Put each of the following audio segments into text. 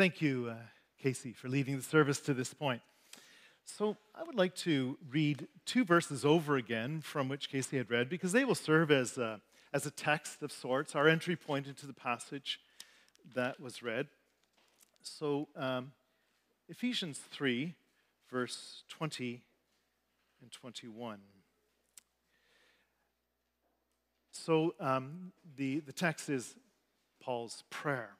Thank you, uh, Casey, for leading the service to this point. So, I would like to read two verses over again from which Casey had read because they will serve as a, as a text of sorts, our entry point into the passage that was read. So, um, Ephesians 3, verse 20 and 21. So, um, the, the text is Paul's prayer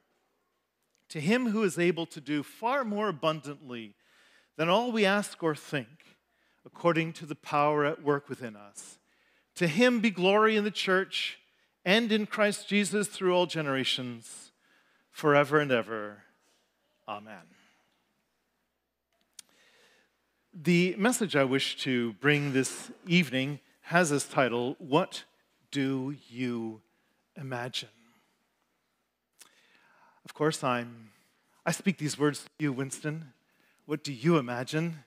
to him who is able to do far more abundantly than all we ask or think, according to the power at work within us. To him be glory in the church and in Christ Jesus through all generations, forever and ever. Amen. The message I wish to bring this evening has this title What Do You Imagine? Of course, I'm, I speak these words to you, Winston. What do you imagine?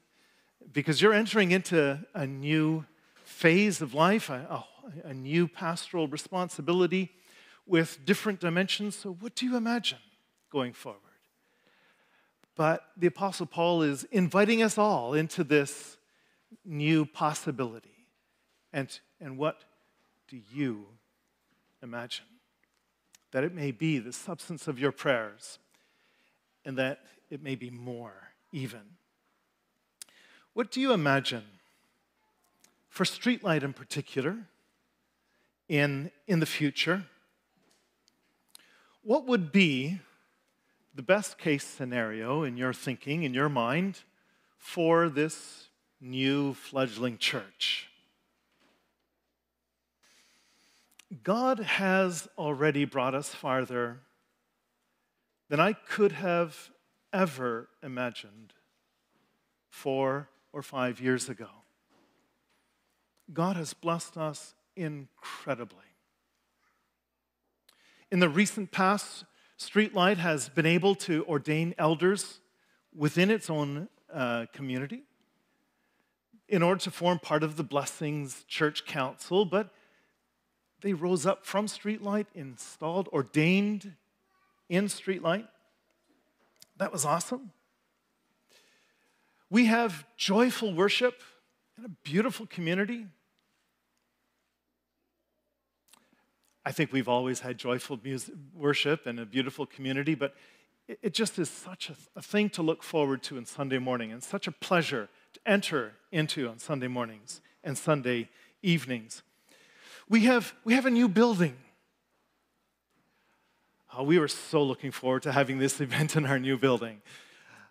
Because you're entering into a new phase of life, a, a, a new pastoral responsibility with different dimensions. So, what do you imagine going forward? But the Apostle Paul is inviting us all into this new possibility. And, and what do you imagine? That it may be the substance of your prayers, and that it may be more even. What do you imagine for Streetlight in particular in, in the future? What would be the best case scenario in your thinking, in your mind, for this new fledgling church? God has already brought us farther than I could have ever imagined four or five years ago. God has blessed us incredibly. In the recent past, Streetlight has been able to ordain elders within its own uh, community in order to form part of the Blessings Church Council, but they rose up from Streetlight, installed, ordained in Streetlight. That was awesome. We have joyful worship in a beautiful community. I think we've always had joyful music, worship and a beautiful community, but it, it just is such a, a thing to look forward to on Sunday morning and such a pleasure to enter into on Sunday mornings and Sunday evenings. We have, we have a new building. Oh, we were so looking forward to having this event in our new building.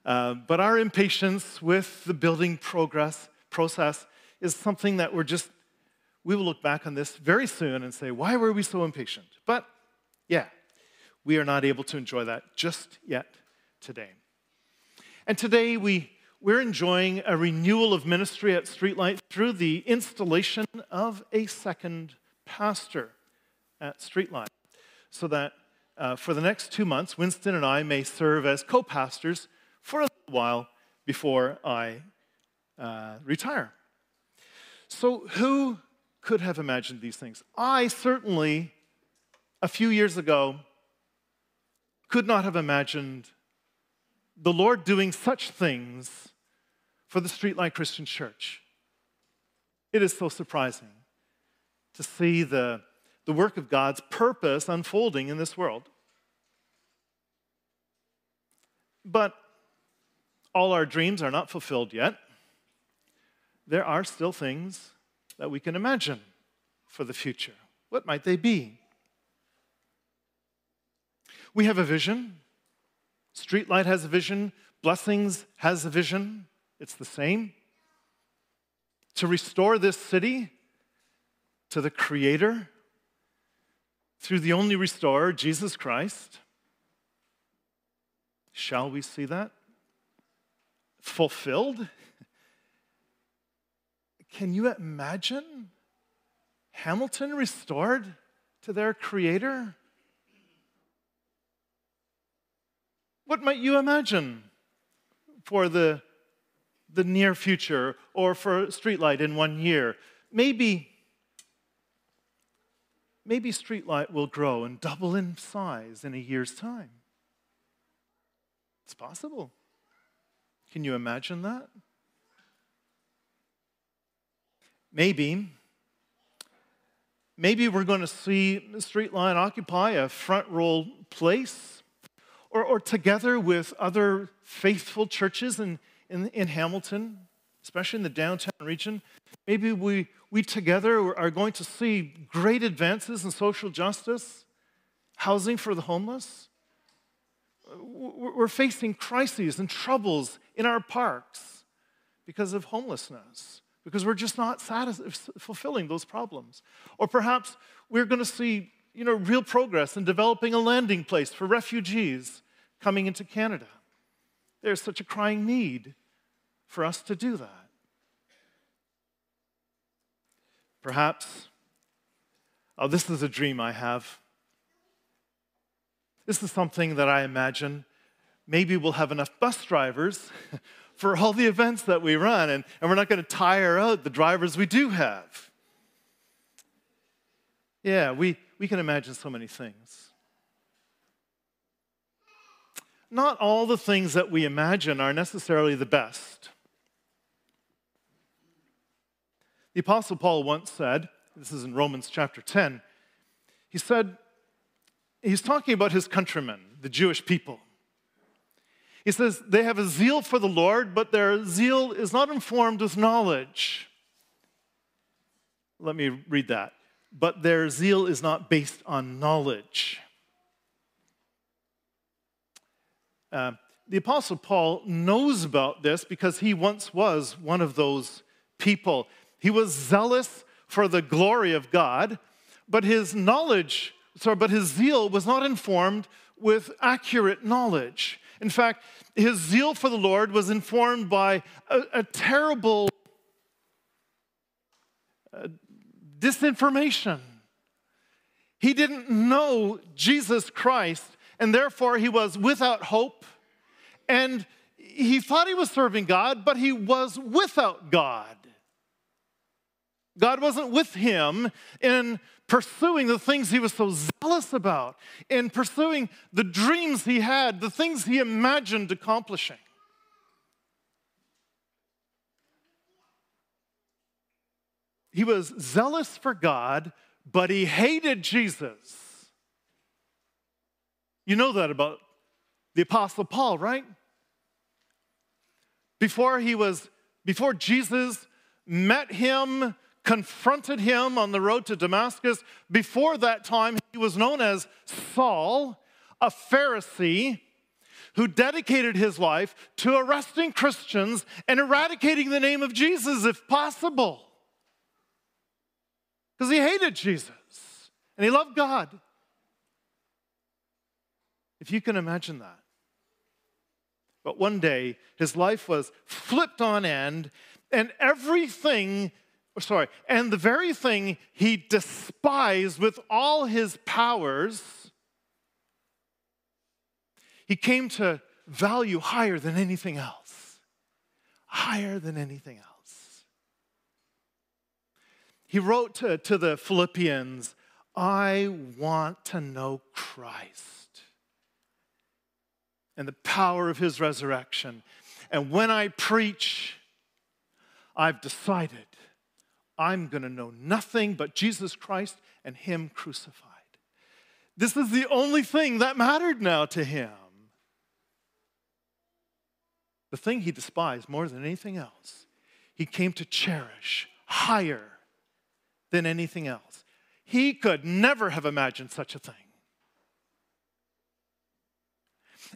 Uh, but our impatience with the building progress process is something that we're just, we will look back on this very soon and say, why were we so impatient? But yeah, we are not able to enjoy that just yet today. And today we, we're enjoying a renewal of ministry at Streetlight through the installation of a second pastor at Streetlight so that uh, for the next two months, Winston and I may serve as co pastors for a while before I uh, retire. So, who could have imagined these things? I certainly, a few years ago, could not have imagined the Lord doing such things for the Streetlight Christian Church. It is so surprising to see the, the work of God's purpose unfolding in this world. But all our dreams are not fulfilled yet. There are still things that we can imagine for the future. What might they be? We have a vision. Streetlight has a vision. Blessings has a vision. It's the same. To restore this city to the Creator through the only restorer, Jesus Christ. Shall we see that fulfilled? Can you imagine Hamilton restored to their Creator? What might you imagine for the, the near future or for Streetlight in one year? Maybe maybe Streetlight will grow and double in size in a year's time. It's possible. Can you imagine that? Maybe, maybe we're going to see Streetlight occupy a front row place, or, or together with other faithful churches in, in, in Hamilton, especially in the downtown region. Maybe we, we together are going to see great advances in social justice, housing for the homeless. We're facing crises and troubles in our parks because of homelessness because we're just not fulfilling those problems. Or perhaps we're going to see you know, real progress in developing a landing place for refugees coming into Canada. There's such a crying need for us to do that. Perhaps, oh, this is a dream I have. This is something that I imagine maybe we'll have enough bus drivers for all the events that we run, and, and we're not going to tire out the drivers we do have. Yeah, we, we can imagine so many things. Not all the things that we imagine are necessarily the best. The Apostle Paul once said, this is in Romans chapter 10, he said, he's talking about his countrymen, the Jewish people. He says, they have a zeal for the Lord, but their zeal is not informed with knowledge. Let me read that. But their zeal is not based on knowledge. Uh, the Apostle Paul knows about this because he once was one of those people. He was zealous for the glory of God, but his knowledge, sorry, but his zeal was not informed with accurate knowledge. In fact, his zeal for the Lord was informed by a, a terrible uh, disinformation. He didn't know Jesus Christ, and therefore he was without hope. And he thought he was serving God, but he was without God. God wasn't with him in pursuing the things he was so zealous about, in pursuing the dreams he had, the things he imagined accomplishing. He was zealous for God, but he hated Jesus. You know that about the Apostle Paul, right? Before he was, before Jesus met him confronted him on the road to Damascus. Before that time, he was known as Saul, a Pharisee who dedicated his life to arresting Christians and eradicating the name of Jesus if possible. Because he hated Jesus and he loved God. If you can imagine that. But one day, his life was flipped on end, and everything sorry, and the very thing he despised with all his powers, he came to value higher than anything else. Higher than anything else. He wrote to, to the Philippians, I want to know Christ and the power of his resurrection. And when I preach, I've decided I'm going to know nothing but Jesus Christ and Him crucified. This is the only thing that mattered now to him. The thing he despised more than anything else, he came to cherish higher than anything else. He could never have imagined such a thing.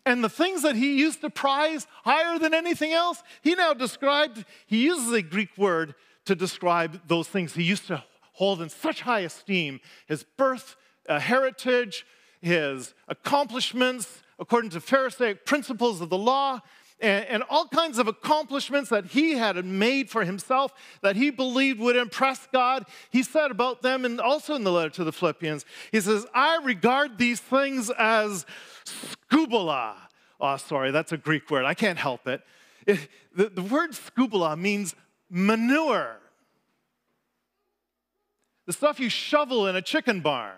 And the things that he used to prize higher than anything else, he now described, he uses a Greek word to describe those things he used to hold in such high esteem his birth, uh, heritage, his accomplishments according to Pharisaic principles of the law, and, and, all kinds of accomplishments that he had made for himself that he believed would impress God. He said about them, and also in the letter to the Philippians, he says, I regard these things as skubala. Oh, sorry, that's a Greek word. I can't help it. it the, the word skubala means manure. The stuff you shovel in a chicken barn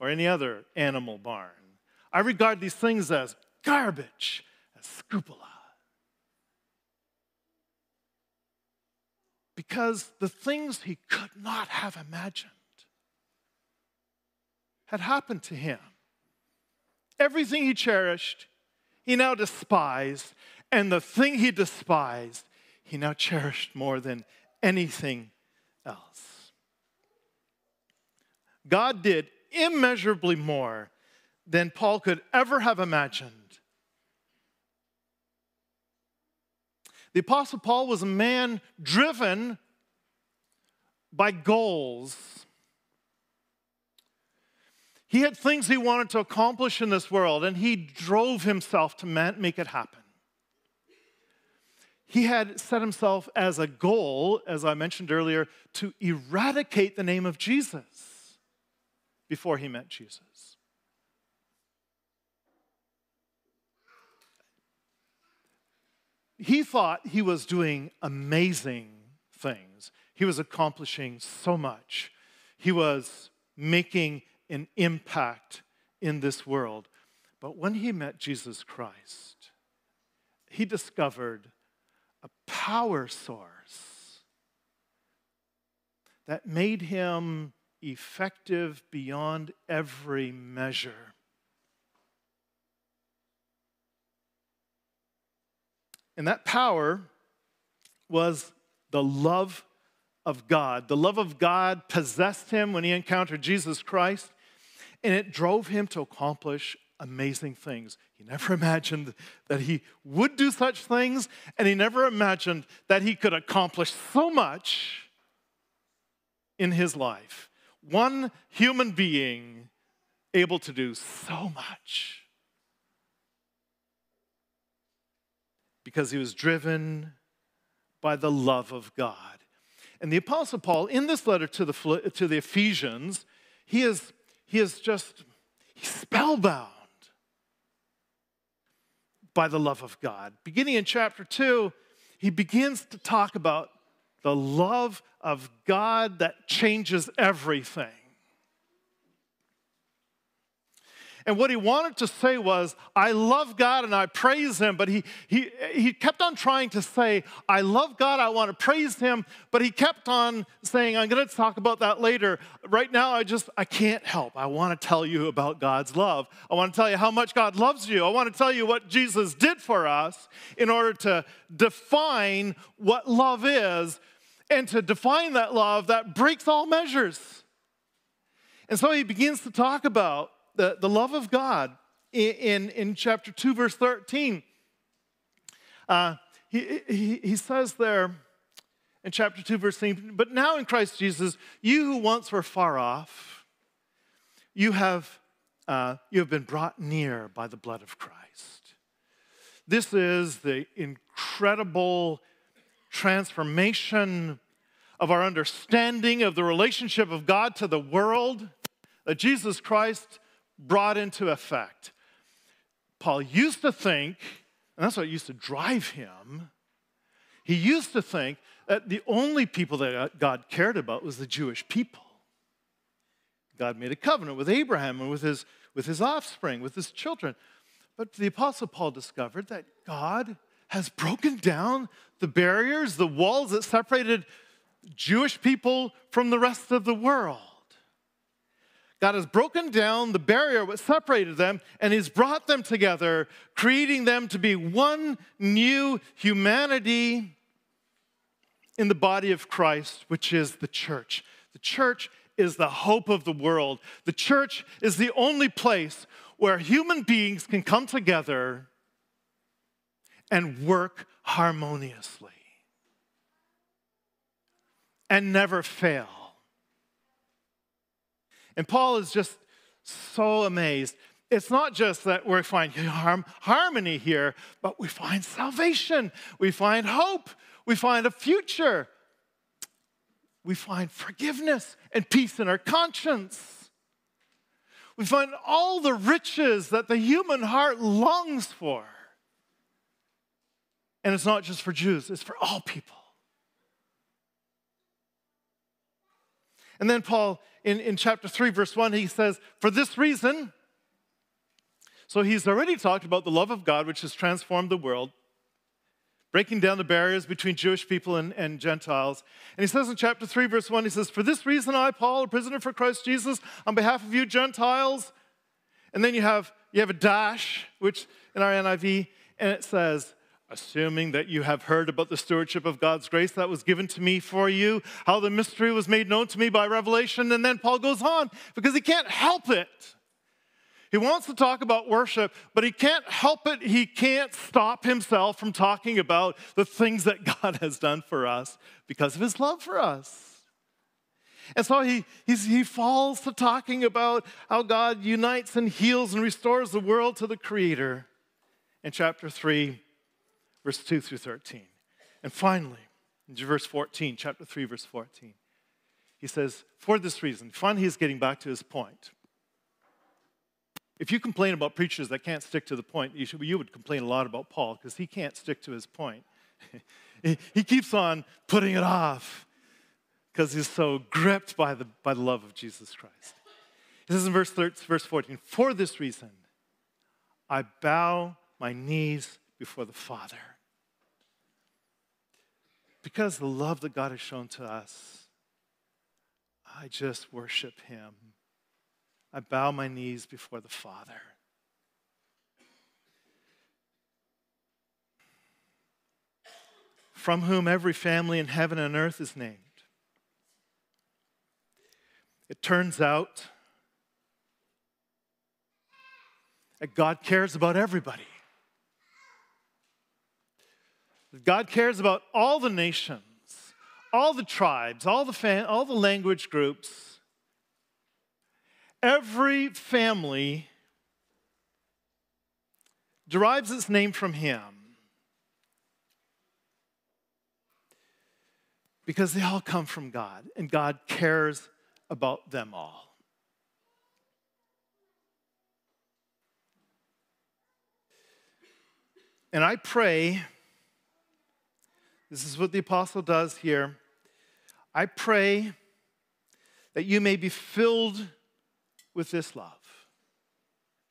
or any other animal barn. I regard these things as garbage as skubala. Because the things he could not have imagined had happened to him. Everything he cherished, he now despised, and the thing he despised, he now cherished more than anything else. God did immeasurably more than Paul could ever have imagined. The Apostle Paul was a man driven by goals. He had things he wanted to accomplish in this world, and he drove himself to make it happen. He had set himself as a goal, as I mentioned earlier, to eradicate the name of Jesus before he met Jesus. he thought he was doing amazing things. He was accomplishing so much. He was making an impact in this world. But when he met Jesus Christ, he discovered a power source that made him effective beyond every measure. And that power was the love of God. The love of God possessed him when he encountered Jesus Christ, and it drove him to accomplish amazing things. He never imagined that he would do such things, and he never imagined that he could accomplish so much in his life. One human being able to do so much. because he was driven by the love of God. And the Apostle Paul, in this letter to the, to the Ephesians, he is, he is just he's spellbound by the love of God. Beginning in chapter 2, he begins to talk about the love of God that changes everything. And what he wanted to say was, I love God and I praise him. But he, he, he kept on trying to say, I love God, I want to praise him. But he kept on saying, I'm going to talk about that later. Right now, I just, I can't help. I want to tell you about God's love. I want to tell you how much God loves you. I want to tell you what Jesus did for us in order to define what love is and to define that love that breaks all measures. And so he begins to talk about the, the love of God in, in, in chapter 2, verse 13. Uh, he, he, he says there in chapter 2, verse 13, but now in Christ Jesus, you who once were far off, you have, uh, you have been brought near by the blood of Christ. This is the incredible transformation of our understanding of the relationship of God to the world that Jesus Christ brought into effect. Paul used to think, and that's what used to drive him, he used to think that the only people that God cared about was the Jewish people. God made a covenant with Abraham and with his, with his offspring, with his children. But the Apostle Paul discovered that God has broken down the barriers, the walls that separated Jewish people from the rest of the world. God has broken down the barrier that separated them and He's brought them together, creating them to be one new humanity in the body of Christ, which is the church. The church is the hope of the world. The church is the only place where human beings can come together and work harmoniously and never fail. And Paul is just so amazed. It's not just that we find harmony here, but we find salvation, we find hope, we find a future, we find forgiveness and peace in our conscience. We find all the riches that the human heart longs for. And it's not just for Jews, it's for all people. And then Paul, in, in chapter 3, verse 1, he says, For this reason, So he's already talked about the love of God, which has transformed the world, breaking down the barriers between Jewish people and, and Gentiles. And he says in chapter 3, verse 1, he says, For this reason, I, Paul, a prisoner for Christ Jesus, on behalf of you Gentiles. And then you have, you have a dash, which in our NIV, and it says, assuming that you have heard about the stewardship of God's grace that was given to me for you, how the mystery was made known to me by revelation. And then Paul goes on because he can't help it. He wants to talk about worship, but he can't help it. He can't stop himself from talking about the things that God has done for us because of his love for us. And so he, he falls to talking about how God unites and heals and restores the world to the Creator in chapter 3 verse 2 through 13. And finally, in verse 14, chapter 3, verse 14, he says, For this reason, finally he's getting back to his point. If you complain about preachers that can't stick to the point, you, should, you would complain a lot about Paul because he can't stick to his point. he, he keeps on putting it off because he's so gripped by the, by the love of Jesus Christ. He says in verse, 13, verse 14, For this reason, I bow my knees before the Father. Because the love that God has shown to us, I just worship Him. I bow my knees before the Father. From whom every family in heaven and earth is named. It turns out that God cares about everybody. God cares about all the nations, all the tribes, all the, fam- all the language groups. Every family derives its name from Him because they all come from God, and God cares about them all. And I pray this is what the apostle does here. I pray that you may be filled with this love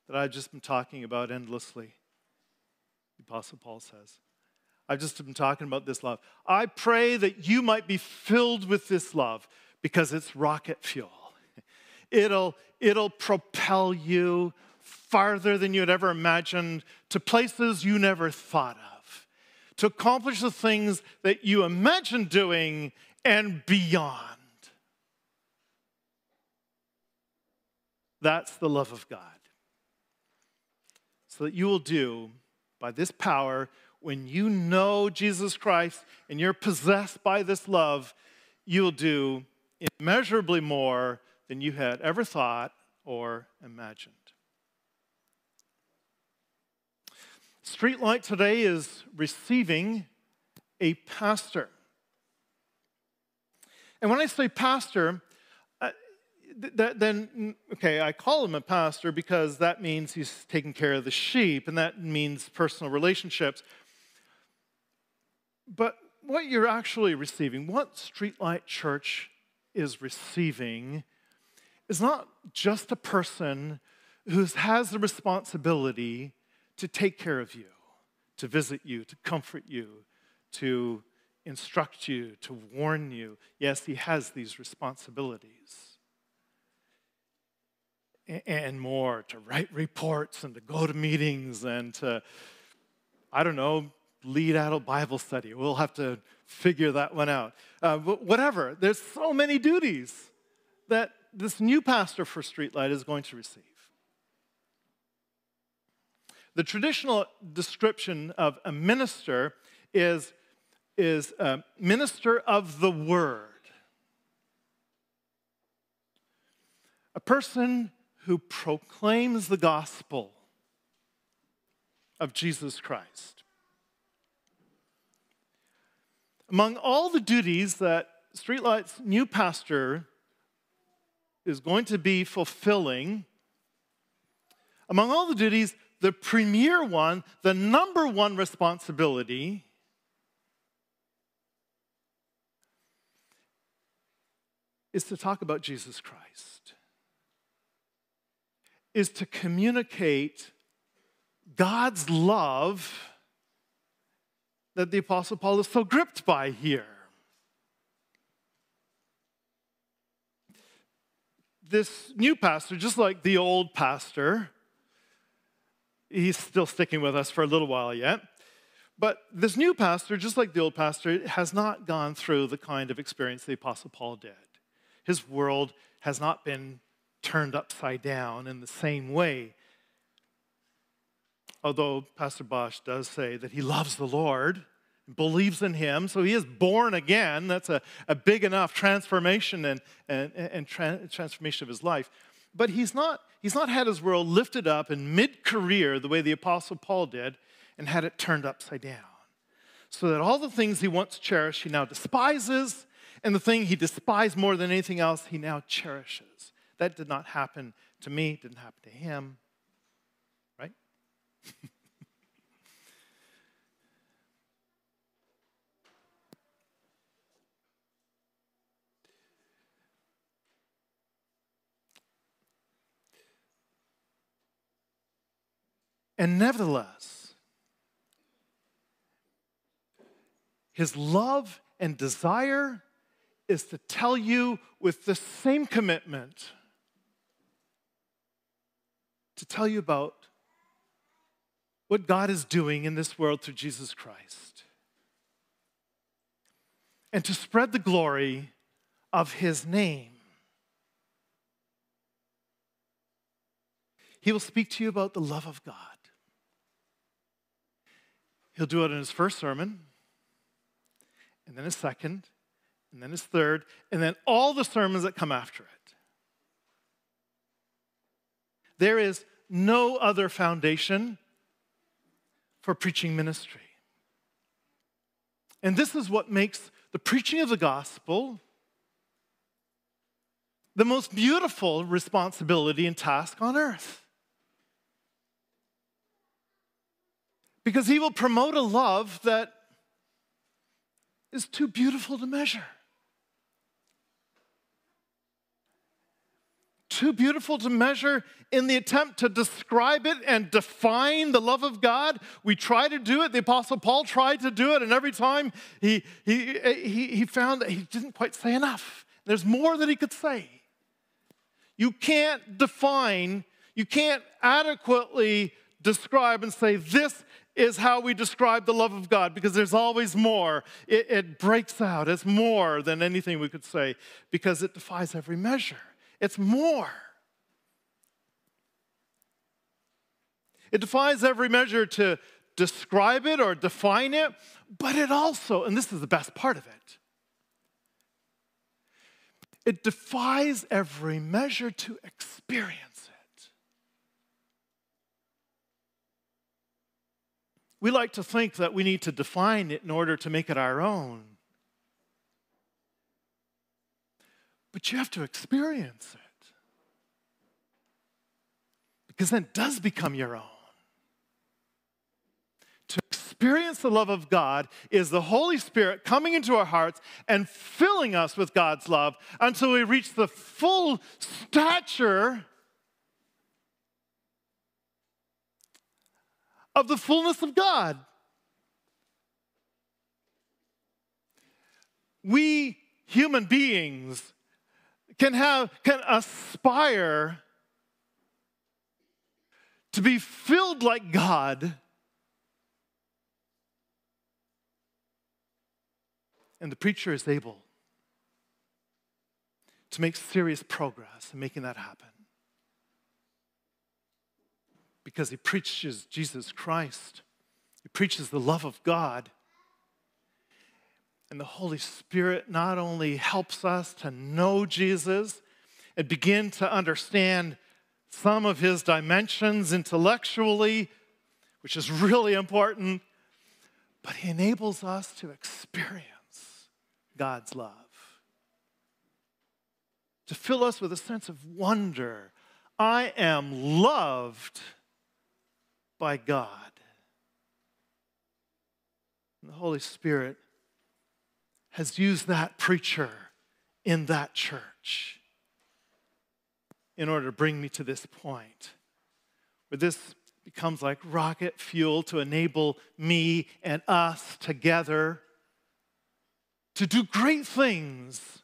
that I've just been talking about endlessly. The apostle Paul says. I've just been talking about this love. I pray that you might be filled with this love because it's rocket fuel. It'll, it'll propel you farther than you had ever imagined to places you never thought of to accomplish the things that you imagine doing and beyond. That's the love of God. So that you will do by this power, when you know Jesus Christ and you're possessed by this love, you'll do immeasurably more than you had ever thought or imagined. Streetlight today is receiving a pastor. And when I say pastor, th- then, mm, okay, I call him a pastor because that means he's taking care of the sheep, and that means personal relationships. But what you're actually receiving, what Streetlight Church is receiving, is not just a person who has the responsibility to take care of you, to visit you, to comfort you, to instruct you, to warn you. Yes, he has these responsibilities. And more, to write reports and to go to meetings and to, I don't know, lead out a Bible study. We'll have to figure that one out. Uh, but whatever, there's so many duties that this new pastor for Streetlight is going to receive. The traditional description of a minister is, is a minister of the word, a person who proclaims the gospel of Jesus Christ. Among all the duties that Streetlight's new pastor is going to be fulfilling, among all the duties, the premier one, the number one responsibility is to talk about Jesus Christ, is to communicate God's love that the Apostle Paul is so gripped by here. This new pastor, just like the old pastor, he's still sticking with us for a little while yet. But this new pastor, just like the old pastor, has not gone through the kind of experience the Apostle Paul did. His world has not been turned upside down in the same way although Pastor Bosch does say that he loves the Lord, believes in him, so he is born again. That's a, a big enough transformation and, and, and tra- transformation of his life. But he's not, he's not had his world lifted up in mid career the way the Apostle Paul did and had it turned upside down. So that all the things he once cherished, he now despises, and the thing he despised more than anything else, he now cherishes. That did not happen to me, didn't happen to him. and nevertheless, his love and desire is to tell you with the same commitment to tell you about what God is doing in this world through Jesus Christ and to spread the glory of his name. He will speak to you about the love of God. He'll do it in his first sermon, and then his second, and then his third, and then all the sermons that come after it. There is no other foundation for preaching ministry. And this is what makes the preaching of the gospel the most beautiful responsibility and task on earth. Because he will promote a love that is too beautiful to measure. too beautiful to measure in the attempt to describe it and define the love of God. We try to do it. The Apostle Paul tried to do it, and every time he, he, he, he found that he didn't quite say enough. There's more that he could say. You can't define, you can't adequately describe and say, this is how we describe the love of God because there's always more. It, it breaks out. It's more than anything we could say because it defies every measure. It's more. It defies every measure to describe it or define it, but it also, and this is the best part of it, it defies every measure to experience it. We like to think that we need to define it in order to make it our own. But you have to experience it. Because then it does become your own. To experience the love of God is the Holy Spirit coming into our hearts and filling us with God's love until we reach the full stature of the fullness of God. We human beings can have can aspire to be filled like God and the preacher is able to make serious progress in making that happen because he preaches Jesus Christ he preaches the love of God and the Holy Spirit not only helps us to know Jesus and begin to understand some of his dimensions intellectually, which is really important, but he enables us to experience God's love, to fill us with a sense of wonder. I am loved by God. And the Holy Spirit has used that preacher in that church in order to bring me to this point where this becomes like rocket fuel to enable me and us together to do great things,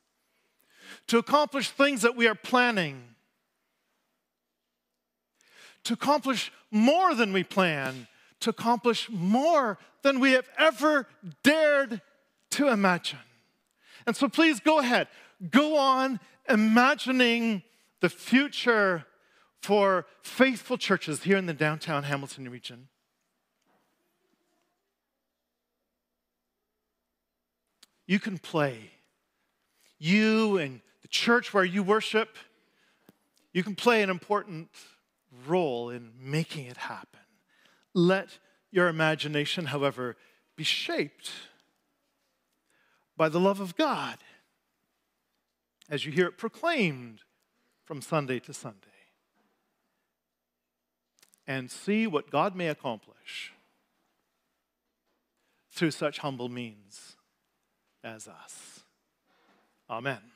to accomplish things that we are planning, to accomplish more than we plan, to accomplish more than we have ever dared to imagine. And so please go ahead, go on imagining the future for faithful churches here in the downtown Hamilton region. You can play. You and the church where you worship, you can play an important role in making it happen. Let your imagination, however, be shaped by the love of God as you hear it proclaimed from Sunday to Sunday. And see what God may accomplish through such humble means as us. Amen.